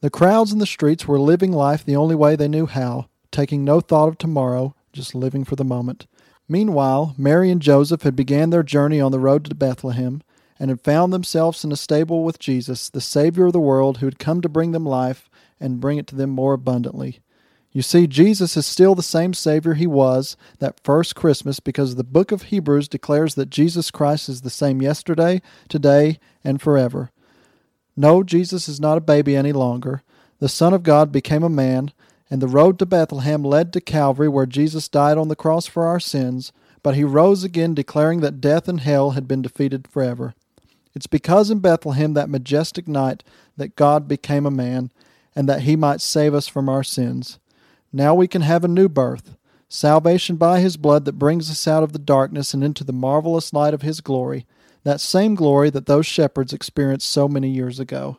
The crowds in the streets were living life the only way they knew how, taking no thought of tomorrow, just living for the moment. Meanwhile, Mary and Joseph had began their journey on the road to Bethlehem and had found themselves in a stable with Jesus, the Savior of the world, who had come to bring them life and bring it to them more abundantly. You see, Jesus is still the same Savior he was that first Christmas because the book of Hebrews declares that Jesus Christ is the same yesterday, today, and forever. No, Jesus is not a baby any longer. The Son of God became a man, and the road to Bethlehem led to Calvary, where Jesus died on the cross for our sins, but he rose again, declaring that death and hell had been defeated forever. It's because in Bethlehem, that majestic night, that God became a man, and that he might save us from our sins. Now we can have a new birth, salvation by his blood that brings us out of the darkness and into the marvelous light of his glory, that same glory that those shepherds experienced so many years ago.